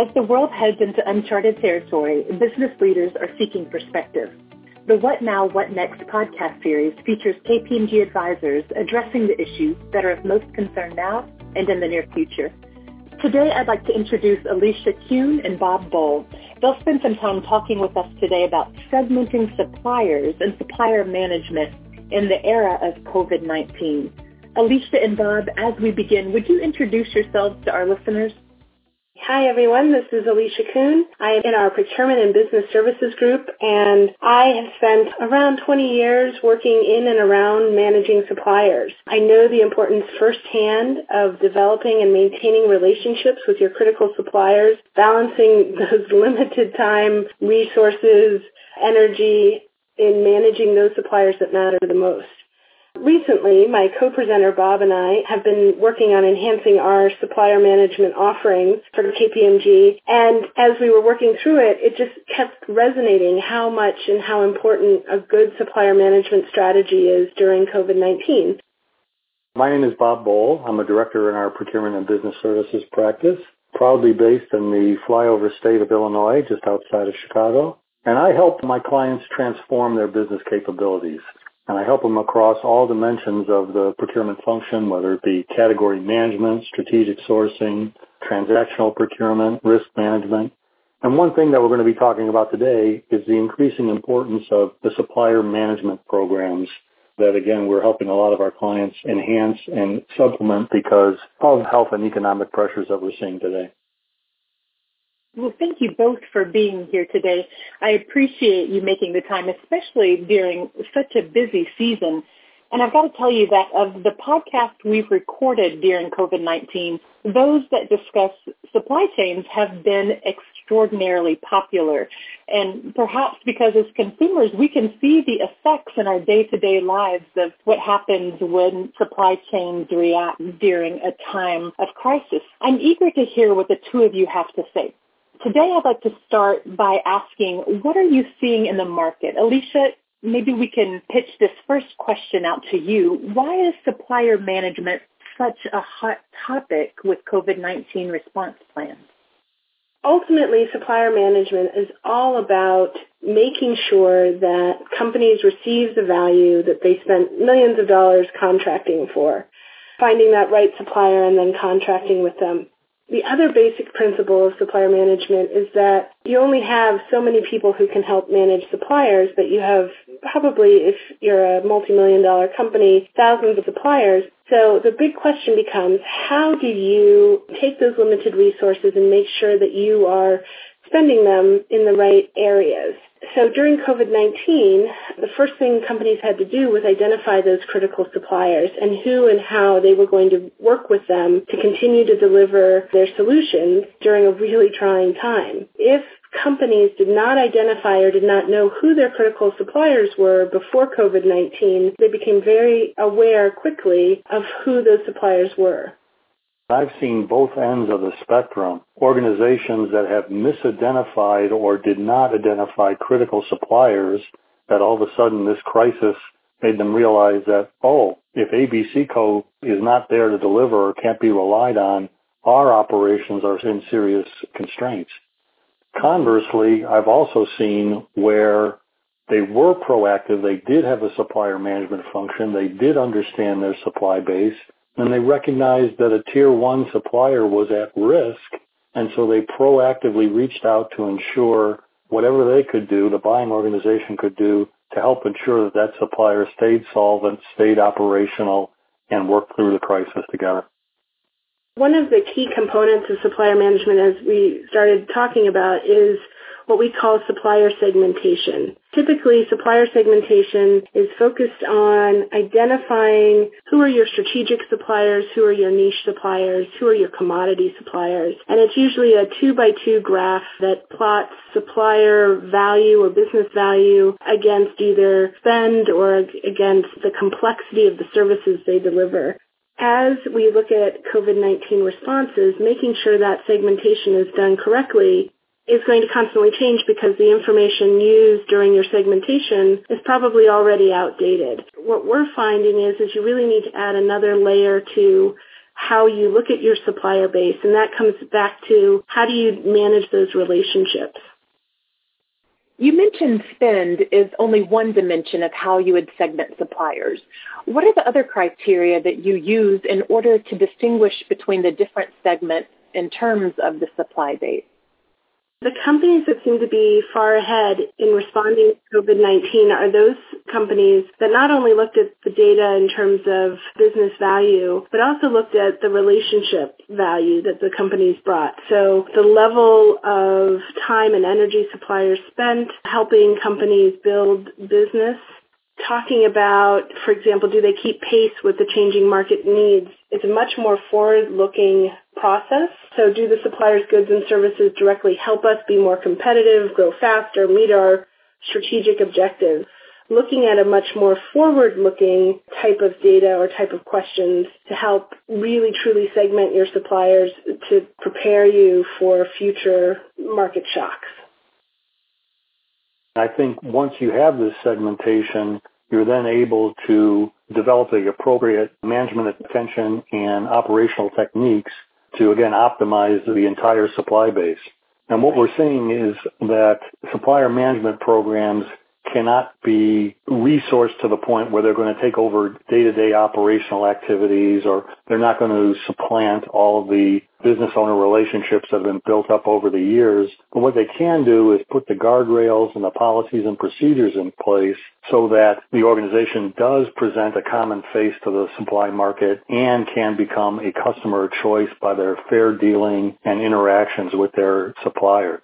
As the world heads into uncharted territory, business leaders are seeking perspective. The What Now, What Next podcast series features KPMG advisors addressing the issues that are of most concern now and in the near future. Today, I'd like to introduce Alicia Kuhn and Bob Bohl. They'll spend some time talking with us today about segmenting suppliers and supplier management in the era of COVID-19. Alicia and Bob, as we begin, would you introduce yourselves to our listeners? Hi everyone, this is Alicia Kuhn. I am in our procurement and business services group and I have spent around 20 years working in and around managing suppliers. I know the importance firsthand of developing and maintaining relationships with your critical suppliers, balancing those limited time resources, energy in managing those suppliers that matter the most. Recently, my co-presenter Bob and I have been working on enhancing our supplier management offerings for KPMG. And as we were working through it, it just kept resonating how much and how important a good supplier management strategy is during COVID-19. My name is Bob Bohl. I'm a director in our procurement and business services practice, proudly based in the flyover state of Illinois, just outside of Chicago. And I help my clients transform their business capabilities and I help them across all dimensions of the procurement function, whether it be category management, strategic sourcing, transactional procurement, risk management. And one thing that we're going to be talking about today is the increasing importance of the supplier management programs that again we're helping a lot of our clients enhance and supplement because of health and economic pressures that we're seeing today. Well, thank you both for being here today. I appreciate you making the time, especially during such a busy season. And I've got to tell you that of the podcasts we've recorded during COVID-19, those that discuss supply chains have been extraordinarily popular. And perhaps because as consumers, we can see the effects in our day-to-day lives of what happens when supply chains react during a time of crisis. I'm eager to hear what the two of you have to say. Today I'd like to start by asking, what are you seeing in the market? Alicia, maybe we can pitch this first question out to you. Why is supplier management such a hot topic with COVID-19 response plans? Ultimately, supplier management is all about making sure that companies receive the value that they spent millions of dollars contracting for, finding that right supplier and then contracting with them. The other basic principle of supplier management is that you only have so many people who can help manage suppliers, but you have probably, if you're a multi-million dollar company, thousands of suppliers. So the big question becomes, how do you take those limited resources and make sure that you are spending them in the right areas? So during COVID-19, the first thing companies had to do was identify those critical suppliers and who and how they were going to work with them to continue to deliver their solutions during a really trying time. If companies did not identify or did not know who their critical suppliers were before COVID-19, they became very aware quickly of who those suppliers were. I've seen both ends of the spectrum. Organizations that have misidentified or did not identify critical suppliers that all of a sudden this crisis made them realize that, oh, if ABC Co. is not there to deliver or can't be relied on, our operations are in serious constraints. Conversely, I've also seen where they were proactive, they did have a supplier management function, they did understand their supply base, and they recognized that a tier one supplier was at risk, and so they proactively reached out to ensure whatever they could do, the buying organization could do to help ensure that that supplier stayed solvent, stayed operational, and worked through the crisis together. One of the key components of supplier management, as we started talking about, is what we call supplier segmentation. Typically, supplier segmentation is focused on identifying who are your strategic suppliers, who are your niche suppliers, who are your commodity suppliers. And it's usually a two by two graph that plots supplier value or business value against either spend or against the complexity of the services they deliver as we look at COVID-19 responses, making sure that segmentation is done correctly is going to constantly change because the information used during your segmentation is probably already outdated. What we're finding is, is you really need to add another layer to how you look at your supplier base. And that comes back to how do you manage those relationships? You mentioned spend is only one dimension of how you would segment suppliers. What are the other criteria that you use in order to distinguish between the different segments in terms of the supply base? The companies that seem to be far ahead in responding to COVID-19 are those companies that not only looked at the data in terms of business value, but also looked at the relationship value that the companies brought. So the level of time and energy suppliers spent helping companies build business talking about, for example, do they keep pace with the changing market needs? It's a much more forward-looking process. So do the suppliers' goods and services directly help us be more competitive, grow faster, meet our strategic objectives? Looking at a much more forward-looking type of data or type of questions to help really truly segment your suppliers to prepare you for future market shocks. I think once you have this segmentation, you're then able to develop the appropriate management attention and operational techniques to again optimize the entire supply base. And what we're seeing is that supplier management programs cannot be resourced to the point where they're going to take over day-to-day operational activities or they're not going to supplant all of the business owner relationships that have been built up over the years. But what they can do is put the guardrails and the policies and procedures in place so that the organization does present a common face to the supply market and can become a customer of choice by their fair dealing and interactions with their suppliers.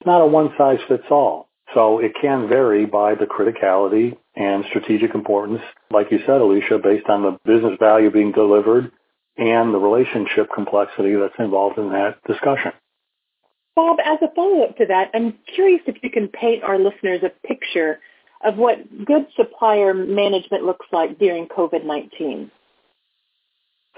It's not a one size fits all. So it can vary by the criticality and strategic importance, like you said, Alicia, based on the business value being delivered and the relationship complexity that's involved in that discussion. Bob, as a follow-up to that, I'm curious if you can paint our listeners a picture of what good supplier management looks like during COVID-19.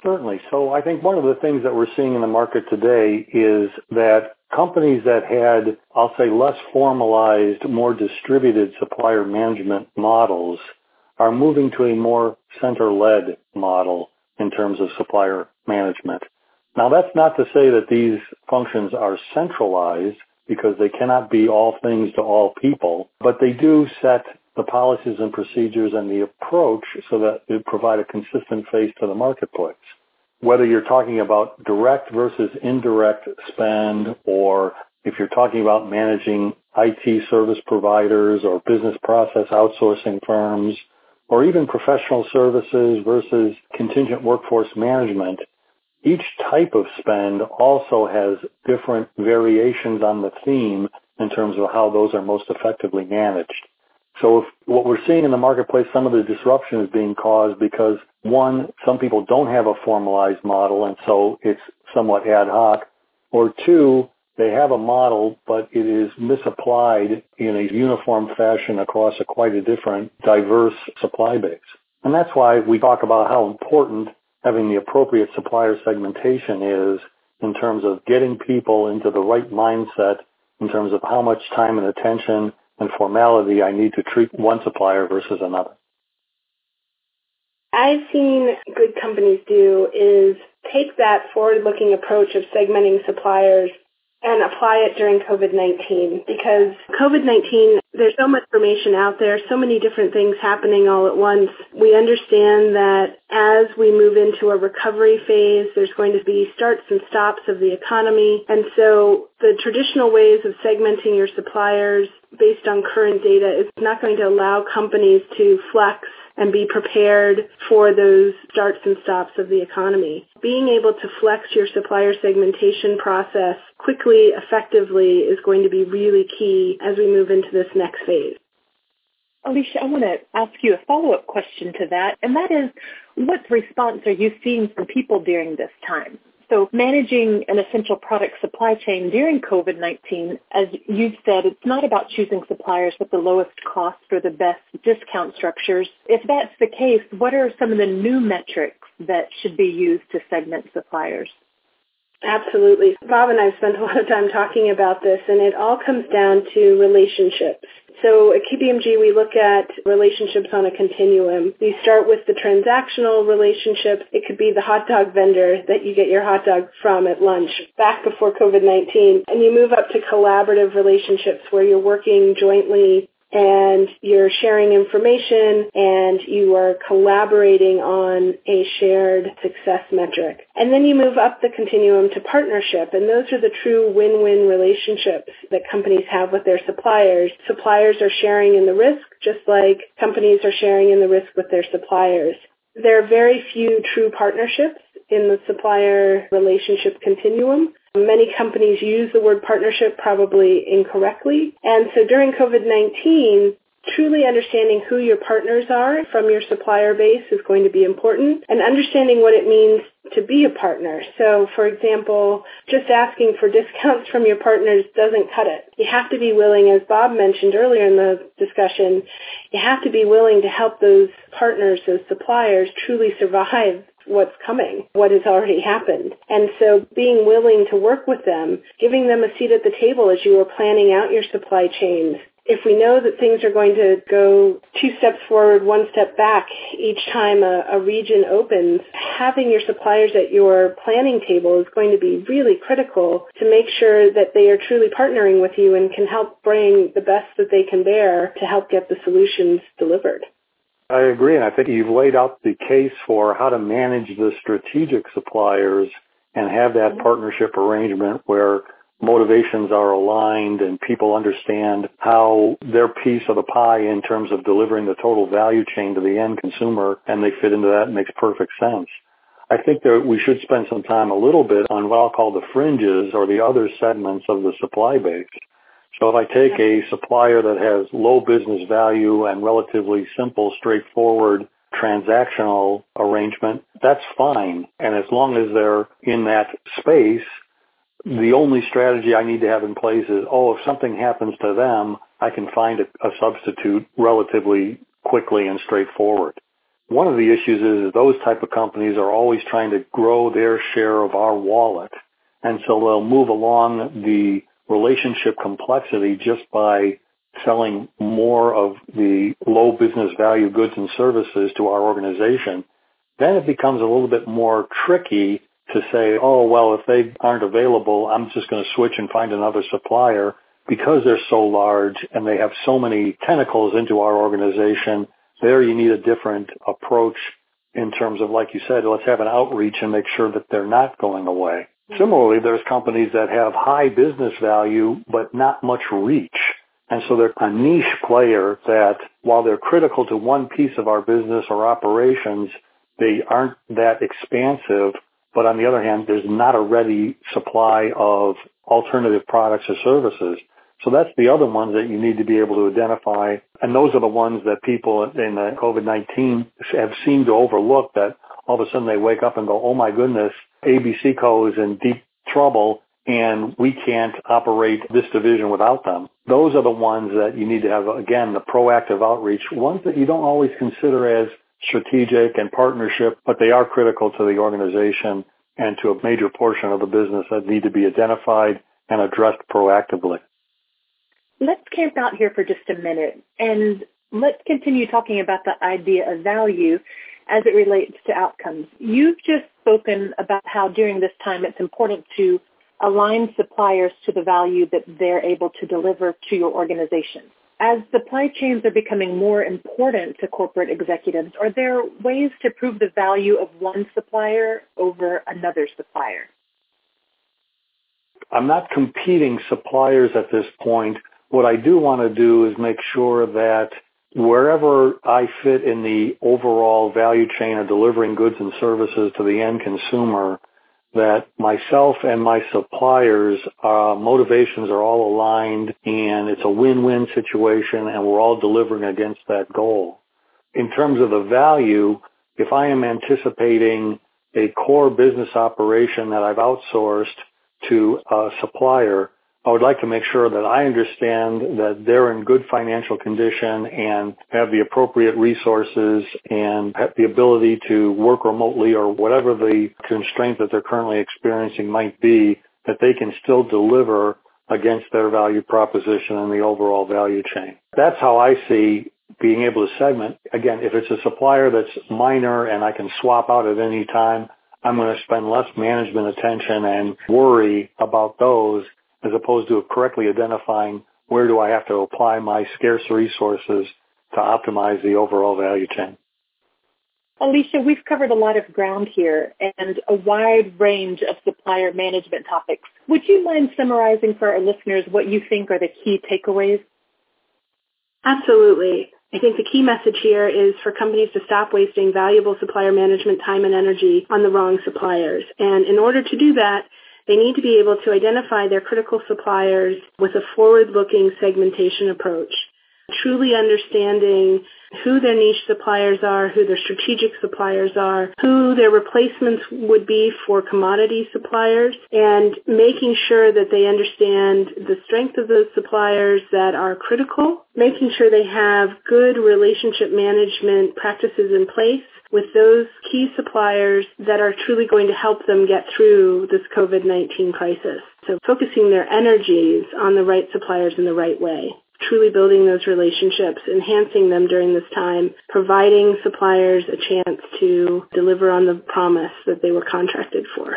Certainly. So I think one of the things that we're seeing in the market today is that companies that had, I'll say, less formalized, more distributed supplier management models are moving to a more center-led model in terms of supplier management. Now that's not to say that these functions are centralized because they cannot be all things to all people, but they do set the policies and procedures and the approach so that they provide a consistent face to the marketplace whether you're talking about direct versus indirect spend or if you're talking about managing IT service providers or business process outsourcing firms or even professional services versus contingent workforce management, each type of spend also has different variations on the theme in terms of how those are most effectively managed. So what we're seeing in the marketplace, some of the disruption is being caused because one, some people don't have a formalized model and so it's somewhat ad hoc. Or two, they have a model, but it is misapplied in a uniform fashion across a quite a different diverse supply base. And that's why we talk about how important having the appropriate supplier segmentation is in terms of getting people into the right mindset in terms of how much time and attention and formality I need to treat one supplier versus another. I've seen good companies do is take that forward-looking approach of segmenting suppliers and apply it during COVID-19 because COVID-19, there's so much information out there, so many different things happening all at once. We understand that as we move into a recovery phase, there's going to be starts and stops of the economy. And so the traditional ways of segmenting your suppliers based on current data is not going to allow companies to flex and be prepared for those starts and stops of the economy. Being able to flex your supplier segmentation process quickly, effectively is going to be really key as we move into this next phase. Alicia, I want to ask you a follow-up question to that, and that is, what response are you seeing from people during this time? So managing an essential product supply chain during COVID-19, as you've said, it's not about choosing suppliers with the lowest cost or the best discount structures. If that's the case, what are some of the new metrics that should be used to segment suppliers? Absolutely. Bob and I have spent a lot of time talking about this, and it all comes down to relationships. So at KPMG, we look at relationships on a continuum. You start with the transactional relationship. It could be the hot dog vendor that you get your hot dog from at lunch back before COVID-19. And you move up to collaborative relationships where you're working jointly and you're sharing information and you are collaborating on a shared success metric. And then you move up the continuum to partnership and those are the true win-win relationships that companies have with their suppliers. Suppliers are sharing in the risk just like companies are sharing in the risk with their suppliers. There are very few true partnerships in the supplier relationship continuum. Many companies use the word partnership probably incorrectly. And so during COVID-19, truly understanding who your partners are from your supplier base is going to be important and understanding what it means to be a partner. So for example, just asking for discounts from your partners doesn't cut it. You have to be willing, as Bob mentioned earlier in the discussion, you have to be willing to help those partners, those suppliers truly survive what's coming, what has already happened. And so being willing to work with them, giving them a seat at the table as you are planning out your supply chains. If we know that things are going to go two steps forward, one step back each time a, a region opens, having your suppliers at your planning table is going to be really critical to make sure that they are truly partnering with you and can help bring the best that they can bear to help get the solutions delivered. I agree, and I think you've laid out the case for how to manage the strategic suppliers and have that mm-hmm. partnership arrangement where motivations are aligned and people understand how their piece of the pie in terms of delivering the total value chain to the end consumer and they fit into that makes perfect sense. I think that we should spend some time a little bit on what I'll call the fringes or the other segments of the supply base. So if I take a supplier that has low business value and relatively simple, straightforward transactional arrangement, that's fine. And as long as they're in that space, the only strategy I need to have in place is, oh, if something happens to them, I can find a, a substitute relatively quickly and straightforward. One of the issues is those type of companies are always trying to grow their share of our wallet. And so they'll move along the relationship complexity just by selling more of the low business value goods and services to our organization, then it becomes a little bit more tricky to say, oh, well, if they aren't available, I'm just going to switch and find another supplier because they're so large and they have so many tentacles into our organization. There you need a different approach in terms of, like you said, let's have an outreach and make sure that they're not going away. Similarly, there's companies that have high business value but not much reach. And so they're a niche player that while they're critical to one piece of our business or operations, they aren't that expansive. But on the other hand, there's not a ready supply of alternative products or services. So that's the other ones that you need to be able to identify. And those are the ones that people in the COVID-19 have seemed to overlook that all of a sudden they wake up and go, oh my goodness, ABC Co. is in deep trouble and we can't operate this division without them. Those are the ones that you need to have, again, the proactive outreach, ones that you don't always consider as strategic and partnership, but they are critical to the organization and to a major portion of the business that need to be identified and addressed proactively. Let's camp out here for just a minute and let's continue talking about the idea of value as it relates to outcomes. You've just spoken about how during this time it's important to align suppliers to the value that they're able to deliver to your organization. As supply chains are becoming more important to corporate executives, are there ways to prove the value of one supplier over another supplier? I'm not competing suppliers at this point. What I do want to do is make sure that wherever I fit in the overall value chain of delivering goods and services to the end consumer, that myself and my suppliers, uh, motivations are all aligned and it's a win-win situation and we're all delivering against that goal. In terms of the value, if I am anticipating a core business operation that I've outsourced to a supplier, I would like to make sure that I understand that they're in good financial condition and have the appropriate resources and have the ability to work remotely or whatever the constraint that they're currently experiencing might be, that they can still deliver against their value proposition and the overall value chain. That's how I see being able to segment. Again, if it's a supplier that's minor and I can swap out at any time, I'm going to spend less management attention and worry about those as opposed to correctly identifying where do I have to apply my scarce resources to optimize the overall value chain. Alicia, we've covered a lot of ground here and a wide range of supplier management topics. Would you mind summarizing for our listeners what you think are the key takeaways? Absolutely. I think the key message here is for companies to stop wasting valuable supplier management time and energy on the wrong suppliers. And in order to do that, they need to be able to identify their critical suppliers with a forward-looking segmentation approach truly understanding who their niche suppliers are, who their strategic suppliers are, who their replacements would be for commodity suppliers, and making sure that they understand the strength of those suppliers that are critical, making sure they have good relationship management practices in place with those key suppliers that are truly going to help them get through this COVID-19 crisis. So focusing their energies on the right suppliers in the right way truly building those relationships, enhancing them during this time, providing suppliers a chance to deliver on the promise that they were contracted for.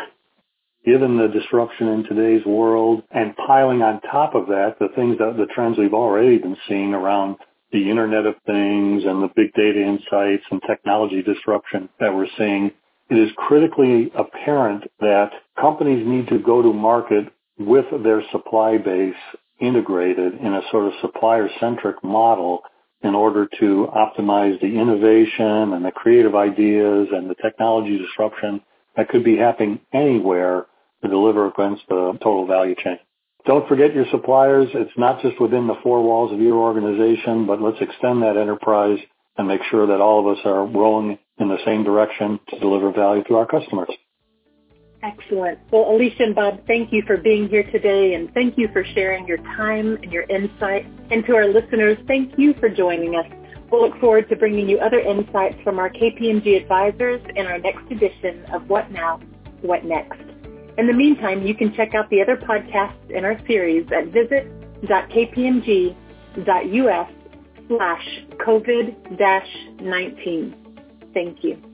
Given the disruption in today's world and piling on top of that the things that the trends we've already been seeing around the Internet of Things and the big data insights and technology disruption that we're seeing, it is critically apparent that companies need to go to market with their supply base integrated in a sort of supplier-centric model in order to optimize the innovation and the creative ideas and the technology disruption that could be happening anywhere to deliver against the total value chain. Don't forget your suppliers. It's not just within the four walls of your organization, but let's extend that enterprise and make sure that all of us are rolling in the same direction to deliver value to our customers. Excellent. Well, Alicia and Bob, thank you for being here today and thank you for sharing your time and your insight. And to our listeners, thank you for joining us. We'll look forward to bringing you other insights from our KPMG advisors in our next edition of What Now, What Next. In the meantime, you can check out the other podcasts in our series at visit.kpmg.us slash COVID-19. Thank you.